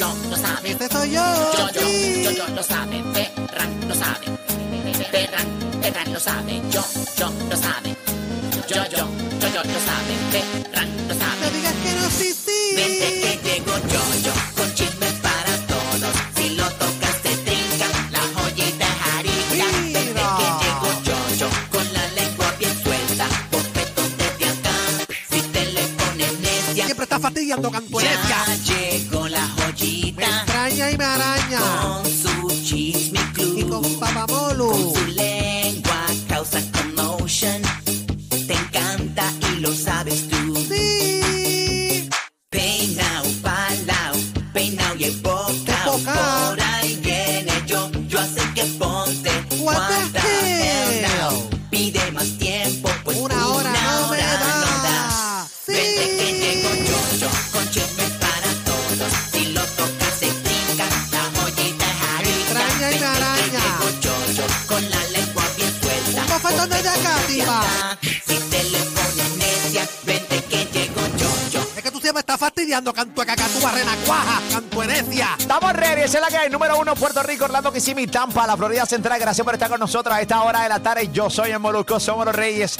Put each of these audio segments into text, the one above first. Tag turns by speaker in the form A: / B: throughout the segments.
A: Yo, lo sabe.
B: Este soy yo.
A: Yo, yo, yo, yo, lo sabe. Ferran lo sabe. Ferran, Ferran lo sabe. Yo, yo, lo sabe. Yo, yo, yo, yo, lo sabe. Ferran
B: y
A: embocao.
B: Embocao.
A: Por ahí viene yo, yo así que ponte. Now? Pide más tiempo, pues
B: Una hora no
A: hora
B: da.
A: no da.
B: Sí.
A: Vente que llego yo, yo, con chisme para todos. Si lo tocas se trinca, la joyita es harina.
B: y me
A: Vente que
B: araña.
A: llego yo, yo, con la lengua bien suelta.
B: Un bofetón desde acá.
A: Si te le pones necia, vente que llego yo, yo.
B: Es que tú siempre estás fastidiando canto cacatúa, renacuaja, cantuenecia.
C: Estamos ready, esa es la que hay. Número uno, Puerto Rico, Orlando, Kissimmee, Tampa, la Florida Central. Gracias por estar con nosotros a esta hora de la tarde. Yo soy el Molusco, somos los reyes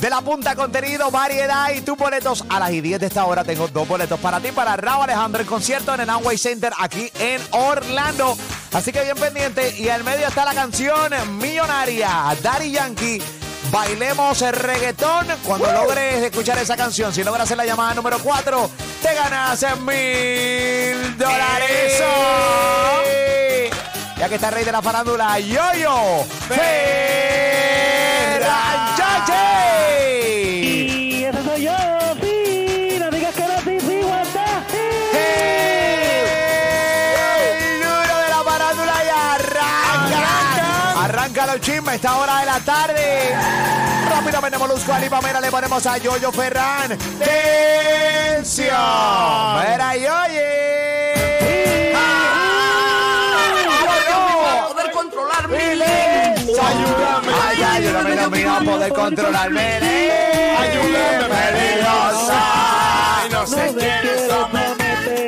C: de la punta contenido, variedad y tus boletos. A las y 10 de esta hora tengo dos boletos para ti, para Raúl Alejandro, el concierto en el Amway Center aquí en Orlando. Así que bien pendiente. Y al medio está la canción Millonaria, Daddy Yankee. Bailemos el reggaetón. Cuando logres escuchar esa canción, si logras hacer la llamada número 4, te ganas mil dólares. Ya que está el rey de la farándula, Yoyo Ferranchache. Arranca los chismes esta hora de la tarde. Rápidamente Molusco Ali Pamela le ponemos a Yoyo Ferran. ¡Tensión! ¡Mira, Yoye! ¡Vámonos!
B: Poder controlarme.
C: Ayúdame, ay, ayúdame, Dios mío, a poder controlarme. Ayúdame, peligrosa. Ay, no sé quién es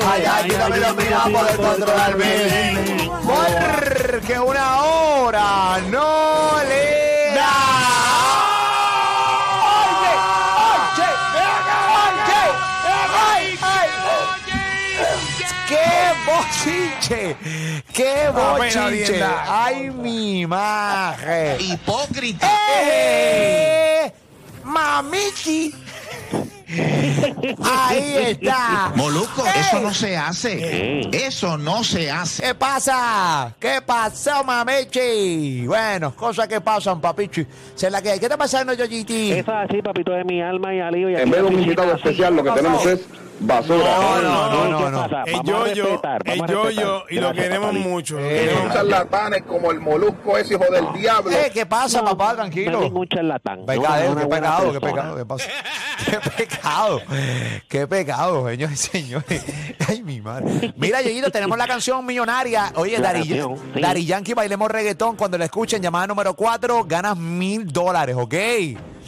C: Ay, ayúdame, Dios mío, a poder controlarme. Porque una hora no ¡Ay, mi maje!
D: Hipócrita.
C: ¡Eh! ¡Mamichi! Ahí está.
D: Molusco,
C: ¡Eh!
D: eso no se hace. Eso no se hace.
C: ¿Qué pasa? ¿Qué pasó, mamichi? Bueno, cosas que pasan, papichi. Se la que ¿Qué está pasando, Yoyiti?
E: Eso es así, papito de mi alma y alío. Y
F: En vez de un invitado especial, lo que tenemos es basura.
C: No, no, no,
E: ¿qué
C: no, no.
E: pasa?
G: El yoyo, el yoyo, y lo queremos mucho.
C: Eh,
G: queremos
F: charlatanes como el molusco ese hijo del diablo.
C: Eh, ¿Qué pasa,
E: No,
C: papá?
E: No
C: Tranquilo.
E: es ningún charlatán. No, es una
C: qué pecado, qué pecado, qué pasa. Qué pecado, qué pecado, señores y señores. Ay, mi madre. Mira, Yoyito, tenemos la canción millonaria. Oye, Dari, Yankee, bailemos reggaetón. Cuando la escuchen, llamada número 4, ganas mil dólares, ¿ok?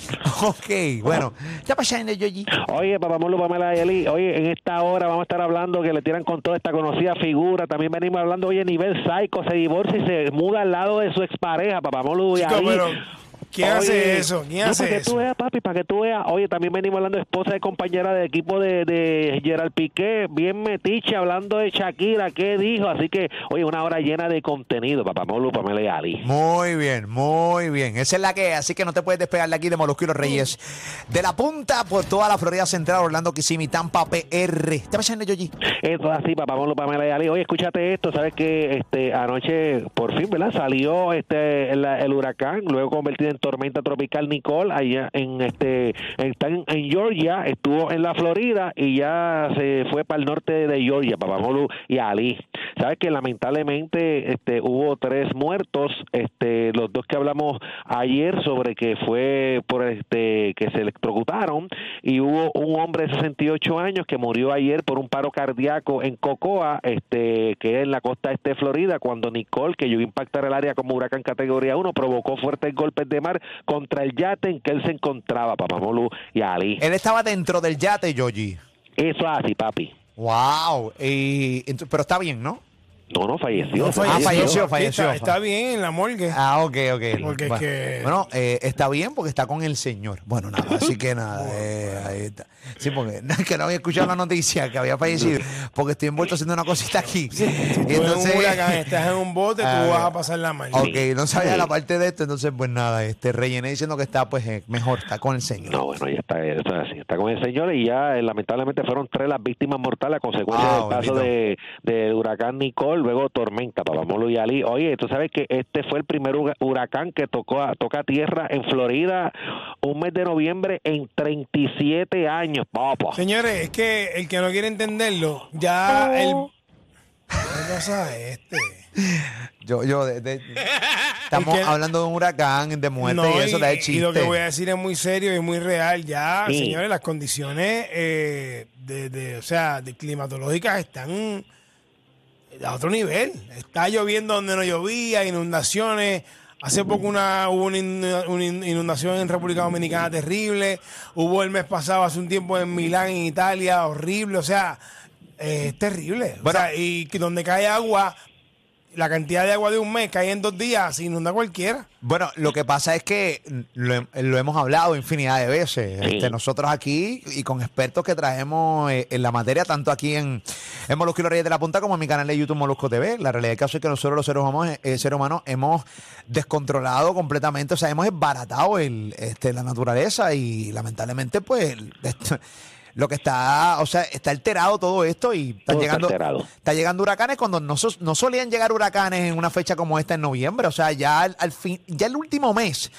C: Ok, bueno. ¿Qué está pasando, Yoyito?
E: Oye, papá Molo, Pamela Eli, oye, en esta hora vamos a estar hablando que le tiran con toda esta conocida figura. También venimos hablando, oye, nivel psycho, se divorcia y se muda al lado de su expareja, papá Molo y ahí.
G: ¿Quién hace
E: Oye,
G: eso? ¿Quién
E: no,
G: hace
E: para que
G: eso?
E: tú veas, papi, para que tú veas. Oye, también venimos hablando de esposa de compañera de equipo de, de Gerald Piqué, bien metiche, hablando de Shakira, ¿qué dijo? Así que, oye, una hora llena de contenido, papá Molu, Pamela y Ali.
C: Muy bien, muy bien. Esa es la que es, así que no te puedes despegar de aquí de Molusco y los Reyes. De la punta por toda la Florida Central, Orlando, Kissimmee, Tampa, PR. ¿Te pasando, Yoyi?
E: Eso es así, papá Molu, Pamela y Ali. Oye, escúchate esto, ¿sabes que este anoche, por fin, ¿verdad? Salió este el, el huracán, luego convertido en tormenta tropical Nicole, allá en este, está en, Georgia, estuvo en la Florida y ya se fue para el norte de Georgia, papá Molu y Ali. ¿Sabes que lamentablemente este hubo tres muertos, este los dos que hablamos ayer sobre que fue por este que se electrocutaron y hubo un hombre de 68 años que murió ayer por un paro cardíaco en Cocoa, este que es en la costa este de Florida cuando Nicole que llegó a impactar el área como huracán categoría 1 provocó fuertes golpes de contra el yate en que él se encontraba, Papamolu y Ali.
C: Él estaba dentro del yate, Yoyi.
E: Eso es así, papi.
C: Wow. Y, pero está bien, ¿no?
E: No, no falleció.
G: No,
C: Ah, falleció, falleció.
G: Está, está bien en la morgue.
C: Ah, ok, ok.
G: Porque es que-
C: bueno, eh, está bien porque está con el Señor. Bueno, nada, así que nada, eh, ahí está. Sí, porque que no había escuchado la noticia que había fallecido, porque estoy envuelto haciendo una cosita aquí.
G: Si
C: y
G: tú en un huracán estás en un bote, tú
C: Ah,
G: vas a pasar la mano.
C: Ok, no sabía la parte de esto, entonces pues nada, este rellené diciendo que está pues eh, mejor, está con el Señor.
E: No, bueno, ya está, eso es así. Está con el señor y ya eh, lamentablemente fueron tres las víctimas mortales a consecuencia
C: Ah,
E: del paso
C: bendito.
E: de, del huracán Nicole, luego tormenta, Papamolo y Ali. Oye, tú sabes que este fue el primer hura- huracán que tocó a, toca tierra en Florida un mes de noviembre en 37 años, papá.
G: Señores, es que el que no quiere entenderlo, ya el. ¿Qué pasa este?
C: Yo, yo, de- de- estamos
G: Es que-
C: hablando de un huracán, de muerte
G: No,
C: y eso da de
G: y
C: chiste.
G: lo que voy a decir es muy serio y muy real. Ya,
E: Sí.
G: señores, las condiciones eh, de, de- o sea, de climatológicas están a otro nivel. Está lloviendo donde no llovía, inundaciones. Hace poco una, hubo una in- una in- inundación en República Dominicana terrible. Hubo el mes pasado, hace un tiempo, en Milán, en Italia, horrible. O sea, eh, es terrible. O sea, y donde cae agua, la cantidad de agua de un mes cae en dos días, se inunda cualquiera.
C: Bueno, lo que pasa es que lo, hem- lo hemos hablado infinidad de veces.
E: Sí.
C: Este, nosotros aquí y con expertos que traemos eh, en la materia, tanto aquí en, en Molusco y los Reyes de la Punta como en mi canal de YouTube Molusco TV. La realidad del caso es que nosotros los seres humanos, eh, seres humanos hemos descontrolado completamente, o sea, hemos esbaratado el, este, la naturaleza y lamentablemente pues esto- lo que está, o sea, está alterado todo esto y
E: Todo está
C: llegando,
E: alterado.
C: está llegando huracanes cuando no, no solían llegar huracanes en una fecha como esta en noviembre. O sea, ya al, al fin, ya el último mes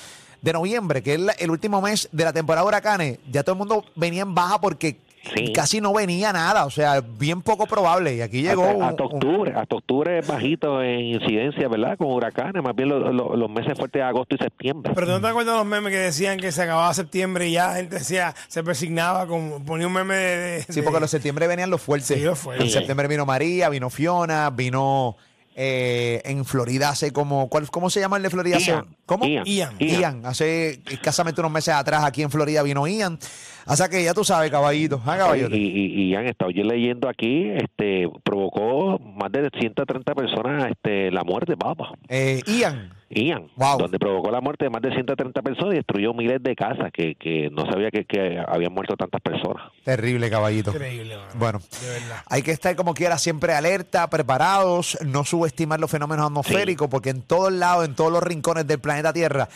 C: de noviembre, que es el último mes de la temporada de huracanes, ya todo el mundo venía en baja porque
E: Sí.
C: casi no venía nada. O sea, bien poco probable. Y aquí llegó.
E: hasta, hasta octubre, hasta octubre es bajito en incidencia, ¿verdad? Con huracanes, más bien lo- lo- los meses fuertes de agosto y septiembre.
G: Pero ¿no te acuerdas los memes que decían que se acababa septiembre y ya la gente decía, se persignaba, como ponía un meme de... de-
C: Sí, porque
G: de-
C: los septiembre venían los fuertes.
G: Sí, los fuertes.
C: En septiembre vino María, vino Fiona, vino eh, en Florida hace como. ¿cuál, ¿Cómo se llama el de Florida? Hace-
E: Ian.
C: ¿Cómo?
E: Ian.
G: Ian.
C: Ian. Hace escasamente unos meses atrás aquí en Florida vino Ian. O sea que ya tú sabes, caballito. Ah,
E: Y,
C: caballote.
E: y, y han estado yo leyendo aquí, este, provocó más de 130 personas este, la muerte, papá.
C: Eh, Ian.
E: Ian,
C: Wow.
E: donde provocó la muerte de más de 130 personas y destruyó miles de casas que, que no sabía que, que habían muerto tantas personas.
C: Terrible, caballito.
G: Increíble.
C: Bueno,
G: De verdad.
C: hay que estar como quiera siempre alerta, preparados, no subestimar los fenómenos atmosféricos, porque en todos lados, en todos los rincones del planeta Tierra,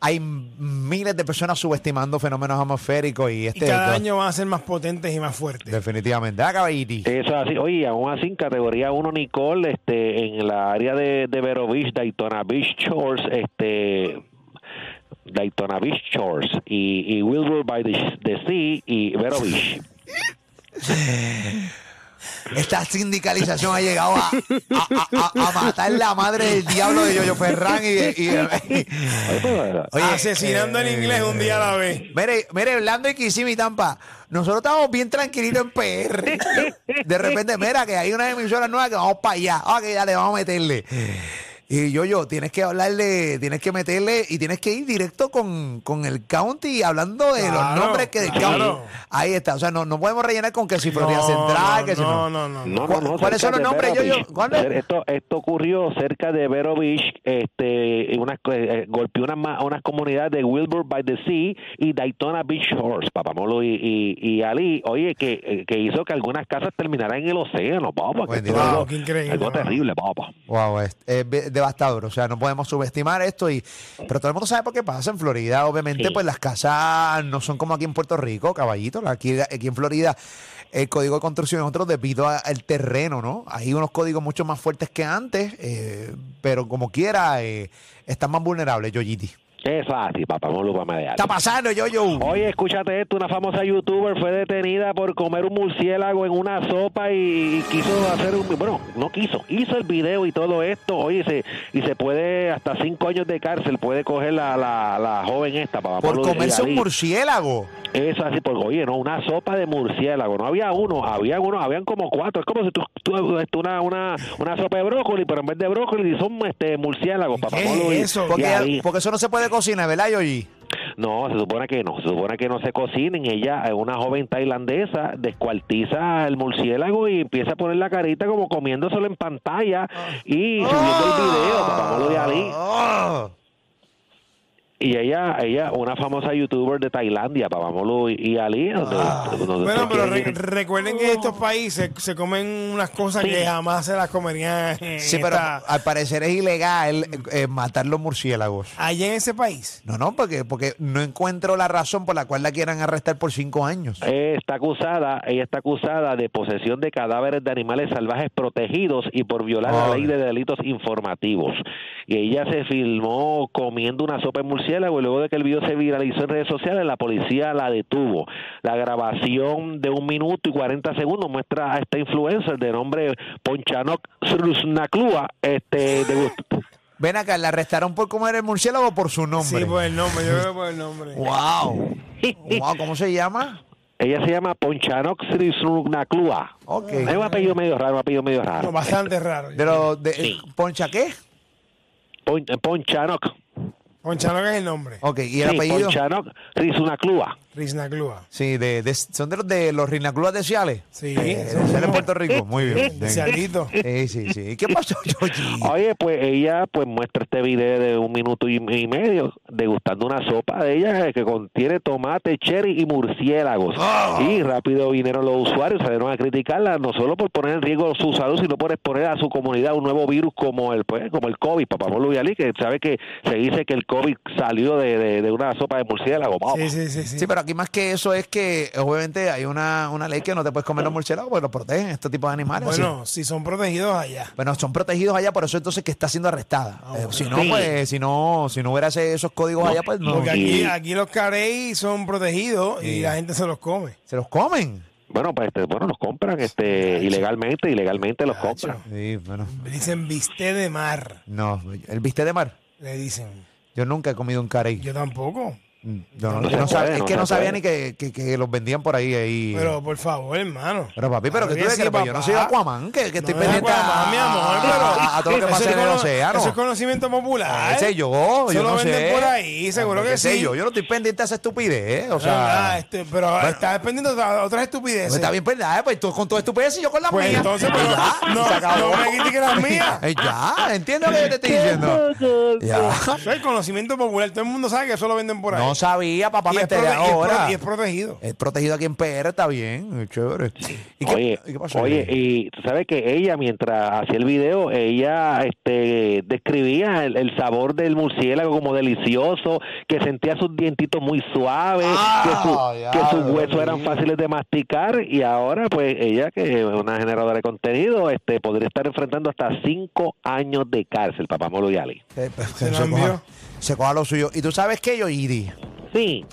C: hay miles de personas subestimando fenómenos atmosféricos y
G: Y
C: este
G: cada año van a ser más potentes y más fuertes.
C: definitivamente. Ah.
E: Eso es así. Oye, aún así, en categoría 1, Nicole, este, en la área de, de Vero Beach, Daytona Beach Shores, este, Daytona Beach Shores y, y Wilbur by the, the Sea y Vero Beach.
C: Esta sindicalización ha llegado a, a- a- a- a matar la madre del diablo de Yoyo Ferran y, y- y-
E: Oye,
C: Oye,
G: Asesinando en
C: eh,
G: inglés un día a la vez.
C: Mire, mire, Orlando y Kissimmee y Tampa, nosotros estamos bien tranquilitos en PR. De repente, mira, que hay una emisora nueva que vamos para allá. Ah, que ya le vamos a meterle. Y yo, yo, tienes que hablarle, tienes que meterle y tienes que ir directo con, con el county hablando de los nombres que del
G: claro.
C: county. Ahí está. O sea, no, no podemos rellenar con que si Florida
G: No,
C: Central, que si
G: no, no, no.
E: No,
C: ¿Cu-
E: no, no,
C: ¿Cuáles
E: cerca
C: son los
E: de
C: nombres,
E: Vero
C: Yoyo?
E: Beach.
C: ¿Cuáles?
E: Esto, esto ocurrió cerca de Vero Beach, este, una, eh, golpeó unas ma- unas comunidades de Wilbur by the Sea y Daytona Beach Shores, Papamolo y, y, y Ali, oye, que, eh, que hizo que algunas casas terminaran en el océano, papá. que
C: Bendito.
E: esto es
G: Wow,
E: algo,
G: qué increíble,
E: algo terrible, papá.
C: Wow, es, es be- devastador. O sea, no podemos subestimar esto. y Pero todo el mundo sabe por qué pasa. En Florida, obviamente,
E: Sí.
C: pues las casas no son como aquí en Puerto Rico, caballitos. Aquí, aquí en Florida, el código de construcción es otro debido al terreno, ¿no? Hay unos códigos mucho más fuertes que antes, eh, pero como quiera, eh, están más vulnerables, Yoyiti.
E: Eso es así, Papamolo, para
C: ¿Qué está pasando, Yoyo?
E: Oye, escúchate esto, una famosa youtuber fue detenida por comer un murciélago en una sopa y, y quiso hacer un... Bueno, no quiso, hizo el video y todo esto, oye, se, y se puede, hasta cinco años de cárcel puede coger la, la, la joven esta. Papá
C: Por comerse un murciélago.
E: Eso así, porque oye, no, una sopa de murciélago, no había uno, había uno, habían como cuatro, es como si tú, tú una, una, una sopa de brócoli, pero en vez de brócoli son este murciélagos, papá
G: ¿Qué es eso?
C: Porque, porque eso no se puede cocinar, ¿verdad, Yoyi?
E: no, se supone que no, se supone que no se cocinen. Ella, eh, una joven tailandesa, descuartiza el murciélago y empieza a poner la carita como comiéndoselo en pantalla y subiendo el video, papá de Ali.
C: Ah.
E: Y ella, ella, una famosa youtuber de Tailandia, Papamolo y, y Ali. donde- donde
G: Bueno, pero re- recuerden que en estos países se comen unas cosas
E: Sí.
G: que jamás se las comerían en
C: Sí, pero
G: esta-
C: al parecer es ilegal eh, matar los murciélagos.
G: allá en ese país.
C: No, no, porque, porque no encuentro la razón por la cual la quieran arrestar por cinco años.
E: Eh, está acusada, ella está acusada de posesión de cadáveres de animales salvajes protegidos y por violar la ley de delitos informativos. Y ella se filmó comiendo una sopa de murciélago y luego de que el video se viralizó en redes sociales, la policía la detuvo. La grabación de un minuto y 40 segundos muestra a esta influencer de nombre Ponchanok Srusnaklua, este, de
C: Ven acá, ¿la arrestaron por comer el murciélago o por su nombre?
G: Sí, por el nombre, yo creo que por el nombre.
C: ¡Wow! wow ¿Cómo se llama?
E: Ella se llama Ponchanok Srusnaklua.
C: Ok.
E: Es un apellido medio raro, un apellido medio raro.
G: No, bastante raro.
C: De los de,
E: Sí.
C: ¿Poncha qué?
E: Pon- Ponchanok.
G: Ponchano que es el nombre.
C: Ok, ¿y el
E: Sí,
C: apellido?
E: Ponchanok Rizunaclúa.
G: Riznaklua.
C: Sí, de, de- son de los de los rinaclúas de Ciales.
G: Sí,
C: Eh,
G: son
C: de Puerto Rico. Muy bien. bien.
G: Cialito.
C: Sí, sí, sí. ¿Y qué pasó, Yoyi?
E: Oye, pues ella pues muestra este video de un minuto y, y medio degustando una sopa de ella que contiene tomate, cherry y murciélagos. Y rápido vinieron los usuarios, salieron a criticarla no solo por poner en riesgo su salud, sino por exponer a su comunidad a un nuevo virus como el pues, como el COVID, papá Pablo Villalí, que sabe que se dice que el COVID salió de, de- de una sopa de murciélago. Vamos.
G: Sí, sí, sí, sí.
C: Sí, pero aquí más que eso es que obviamente hay una, una ley que no te puedes comer los murciélagos porque los protegen este tipo de animales.
G: bueno, si son protegidos allá.
C: Bueno, son protegidos allá, por eso entonces que está siendo arrestada.
G: Ah,
C: Eh, si no,
E: Sí.
C: pues, si no, si no hubiera esos códigos allá, pues no.
G: Porque aquí, aquí los carey son protegidos y la gente se los come.
C: Se los comen.
E: Bueno, pues este, bueno, los compran este ilegalmente, ilegalmente los compran.
C: Sí, bueno.
G: Dicen viste de mar,
C: No, el viste de mar.
G: le dicen.
C: Yo nunca he comido un carey.
G: Yo tampoco.
C: Yo no,
E: No
C: yo no sab-
E: puede,
C: es que no sabía ni que, que- que los vendían por ahí. ahí.
G: Pero por favor, hermano.
C: Pero, papi, pero que tú ves que pues, yo no soy Aquaman, que, que estoy
G: No,
C: pendiente a,
G: mi amor, pero
C: a- a todo lo que
G: eso
C: pasa
G: es
C: en el océano.
G: Eso es conocimiento popular.
C: Ese yo, yo
G: Eso lo
C: no
G: venden
C: sé.
G: por ahí, seguro
C: Hombre,
G: que sí.
C: Yo, yo no estoy pendiente a esa estupidez, o
G: Ah,
C: sea...
G: este, pero estás pendiente de otras estupideces.
C: Pues está bien, pues, nada, pues tú con toda estupidez y yo con la
G: Pues
C: mía.
G: entonces,
C: Pues
G: pero
C: ya,
G: no,
C: se acabó.
G: no me critiques las mías.
C: Ya, entiendo lo que te estoy diciendo. Ya.
G: Eso es conocimiento popular. Todo el mundo sabe que eso lo venden por ahí.
C: No sabía, papá,
G: y,
C: me enteré
G: pro-
C: ahora.
G: y es protegido.
C: Es protegido aquí en PR, está bien, chévere. ¿Y qué,
E: oye,
C: y qué pasó?
E: oye, y tú sabes que ella, mientras hacía el video, ella este, describía el, el sabor del murciélago como delicioso, que sentía sus dientitos muy suaves,
C: Ah,
E: que, su-
C: ya,
E: que sus huesos eran fáciles de masticar, y ahora, pues, ella, que es una generadora de contenido, este, podría estar enfrentando hasta cinco años de cárcel, papá Molo Yali.
C: Eh, pues,
G: Se
C: se,
G: lo
C: coja, se coja lo suyo. ¿Y tú sabes qué, yo, Idi?
E: Sí.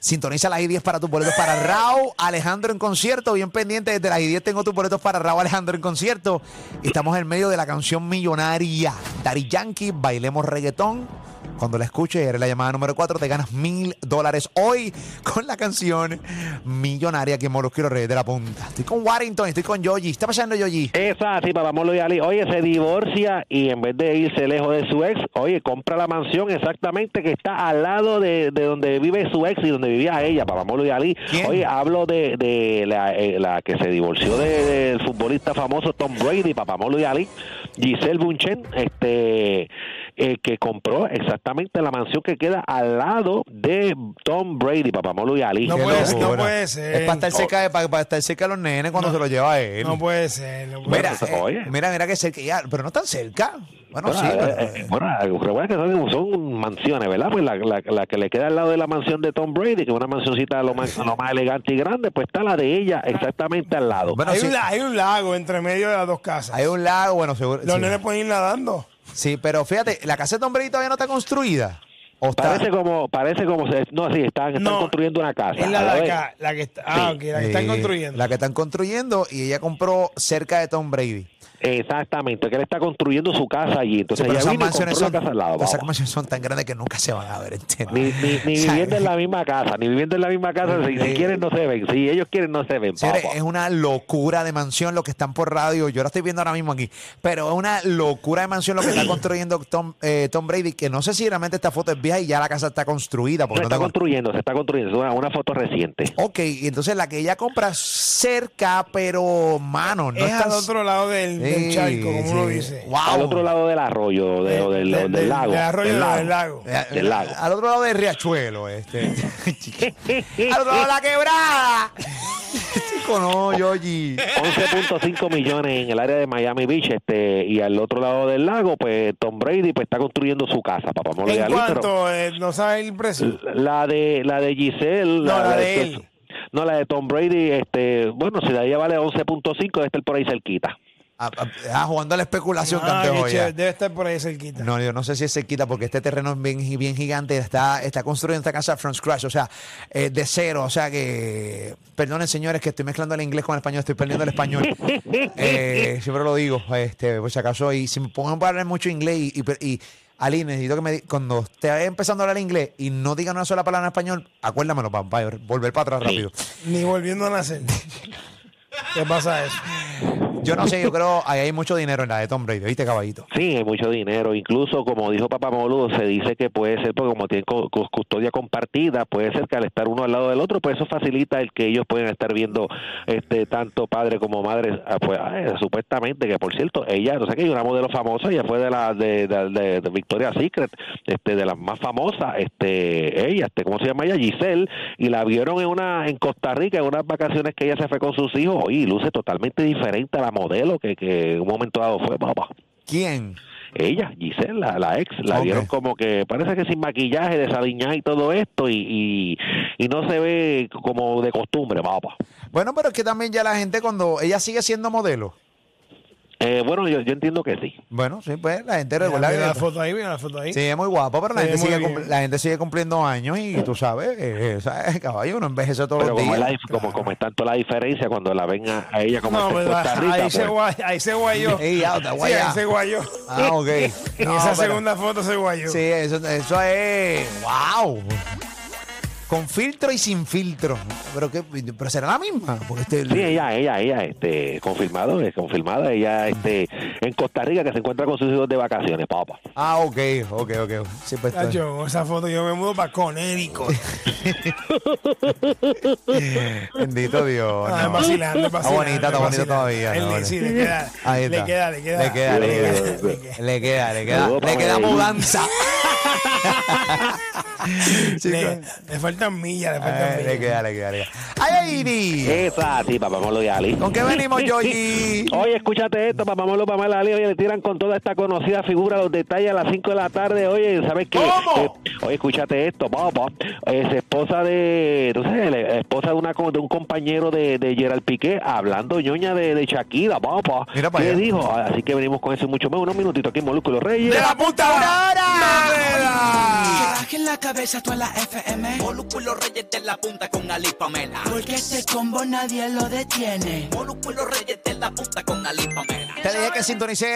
C: Sintoniza las I-10 para tus boletos para Raúl Alejandro en concierto. Bien pendiente, desde las I-10 tengo tus boletos para Raúl Alejandro en concierto. Estamos en medio de la canción millonaria. Dari Yankee, bailemos reggaetón. Cuando la escuches, eres la llamada número 4, te ganas mil dólares hoy con la canción Millonaria que los Reyes de la Punta. Estoy con Warrington, estoy con Yogi. ¿Qué está pasando, Yogi?
E: Esa, sí, papá Molo y Ali. Oye, se divorcia y en vez de irse lejos de su ex, oye, compra la mansión exactamente que está al lado de, de donde vive su ex y donde vivía ella, papá Molo y Ali.
C: ¿Quién?
E: Oye, hablo de, de la, eh, la que se divorció de- del futbolista famoso Tom Brady, papá Molo y Ali, Giselle Bunchen, este, eh, que compró exactamente la mansión que queda al lado de Tom Brady, papá Molo y Ali.
G: No puede ser, no
C: locura.
G: puede ser.
C: Es para estar cerca de, para, para estar cerca de los nenes cuando se los lleva a él.
G: No puede ser. no puede
C: Mira,
G: ser.
C: eh, mira, mira que cerca, ya, pero no tan cerca. Bueno,
E: Bueno,
C: sí,
E: eh,
C: pero,
E: eh, bueno, recuerda que son, son mansiones, ¿verdad? Pues la, la- la que le queda al lado de la mansión de Tom Brady, que es una mansioncita lo más, lo más elegante y grande, pues está la de ella exactamente al lado.
C: Bueno,
G: hay,
C: sí,
G: un, hay un lago entre medio de las dos casas.
C: hay un lago, bueno, seguro.
G: Los
C: sí.
G: nenes pueden ir nadando.
C: Sí, pero fíjate, la casa de Tom Brady todavía no está construida. ¿O está?
E: Parece como, parece como se, no, sí, están, están
G: No,
E: construyendo una casa.
G: Es la
E: A
G: de
E: ver,
G: acá, la que está, ah,
E: Sí.
G: ok, la que están construyendo.
C: La que están construyendo y ella compró cerca de Tom Brady.
E: Exactamente, que él está construyendo su casa allí.
C: Sí,
E: Entonces
C: pero
E: ella
C: esas mansiones son,
E: casa al lado.
C: esas mansiones son tan grandes que nunca se van a ver
E: Ni,
C: enteras.
E: ni, ni
C: O sea,
E: viviendo en la misma casa, ni viviendo en la misma casa, si, si
C: Eh,
E: quieren no se ven, si ellos quieren no se ven.
C: Señores, es una locura de mansión lo que están por radio. Yo la estoy viendo ahora mismo aquí. Pero es una locura de mansión lo que está construyendo Tom, eh, Tom Brady. Que no sé si realmente esta foto es vieja y ya la casa está construida.
E: Se
C: Porque no
E: está
C: tengo-
E: construyendo, se está construyendo, es una, una foto reciente.
C: Ok, y entonces la que ella compra cerca, pero mano, no
G: es
C: está
G: al otro lado del, del charco, como
C: sí.
G: uno dice.
C: Wow.
E: Al otro lado del arroyo, de- del,
G: De-
E: del
G: de-
E: lago.
G: del arroyo
E: del
G: no,
E: lago.
G: del lago.
E: Del lago.
C: Al otro lado del riachuelo, este. al otro lado de la quebrada. Chico, no, Yogi.
E: 11.5 millones en el área de Miami Beach este y al otro lado del lago pues Tom Brady pues está construyendo su casa papá y
G: ¿En cuánto? Eh, ¿No sabes el precio?
E: la de la de Giselle
G: No, la de él.
E: no la de Tom Brady este bueno si la de ella vale 11.5 debe estar por ahí cerquita
C: Ah, ah, ah, jugando a la especulación,
G: Ah,
C: de
G: qué
C: joya.
G: chévere, Debe estar por ahí cerquita.
C: No, yo no sé si es cerquita porque este terreno es bien, bien gigante. Está, está construyendo esta casa from scratch, o sea, eh, de cero. O sea que, perdonen señores que estoy mezclando el inglés con el español, estoy perdiendo el español. Eh, siempre lo digo, este, por si acaso. Y si me pongo a hablar mucho inglés y, y, y, Ali, necesito que me cuando esté empezando a hablar inglés y no digan una sola palabra en español, acuérdamelo para, para volver para atrás rápido.
G: Ni volviendo a nacer. ¿Qué pasa eso?
C: Yo no sé, yo creo ahí hay mucho dinero en la de Tom Brady, ¿viste, caballito?
E: Sí, hay mucho dinero. Incluso, como dijo Papá Moludo, se dice que puede ser, porque como tienen cu- cu- custodia compartida, puede ser que al estar uno al lado del otro, pues eso facilita el que ellos pueden estar viendo este tanto padre como madre, ah, pues, ah, supuestamente, que por cierto, ella, no sé hay una modelo famosa, ella fue de la de- de Victoria's Secret, este, de las más famosas, este, ella, este, ¿cómo se llama ella? Giselle, y la vieron en una, en Costa Rica, en unas vacaciones que ella se fue con sus hijos, y luce totalmente diferente a la modelo que, que en un momento dado fue, papá.
C: ¿Quién?
E: Ella, Giselle, la, la ex, la
C: Ok.
E: vieron como que parece que sin maquillaje, desaliñada y todo esto, y, y, y no se ve como de costumbre, papá.
C: Bueno, pero es que también ya la gente cuando ella sigue siendo modelo.
E: Eh, bueno, yo, yo entiendo que sí.
C: Bueno, sí, pues la gente recuerda
G: mira la foto ahí, mira la foto ahí.
C: Sí, es muy guapo, pero la
G: Se
C: gente, sigue, la gente sigue cumpliendo años y tú sabes, eh, eh, ¿sabes? caballo, uno envejece todos
E: Pero
C: los
E: como,
C: días.
E: la como, como es tanto la diferencia cuando la ven a, a ella como
G: No,
E: Costa Rica,
G: ahí,
E: pues,
G: se guay, ahí se guayó. Sí, ahí se guayó.
C: Ah, ok.
G: En
C: No,
G: esa
C: pero-
G: segunda foto se guayó.
C: Sí, eso, eso es. ¡Wow! Con filtro y sin filtro. Pero, que, pero será la misma. Porque este,
E: Sí, ella, ella, ella, este, confirmado, es confirmada, ella, este, en Costa Rica que se encuentra con sus hijos de vacaciones, papá.
C: Ah, ok, ok, ok. Sí, pues, está-
G: Tacho, con esa foto yo me mudo para Conérico.
C: Bendito Dios.
G: Ah,
C: no.
G: vacilando,
C: Está bonita, está
G: es
C: bonita todavía. Bonita.
G: sí, le queda,
C: Ahí
G: le
C: está.
G: queda, le queda.
C: Le queda, le queda.
G: Le queda.
C: Le queda, le queda. Le queda mudanza. Sí,
G: Le, le faltan millas, le faltan
C: Eh,
G: millas.
C: le queda, le queda, le queda. ¡Ay, Iri!
E: Esa, sí, papá Molo y Ali.
C: ¿Con qué venimos, Yogi?
E: Oye, escúchate esto, papá Molo, Pamela Ali, oye, le tiran con toda esta conocida figura los detalles a las 5 de la tarde, oye, ¿sabes qué?
G: ¿Cómo?
E: Eh, oye, escúchate esto, papá, es esposa de, la esposa de, una, co- de un compañero de, de Gerald Piqué, hablando ñoña de, de Shakira, papá.
C: Mira para
E: ¿Qué
C: allá.
E: dijo? Así que venimos con eso y mucho más, unos minutitos aquí en Molúsculo Reyes.
C: ¡De la puta una hora!
H: En la cabeza toda la FM. Molúsculo Reyes de la punta con Ali Pamela. Porque este combo nadie lo detiene. Molúsculo Reyes de la punta con Ali Pamela.
C: Te dije que sintonicé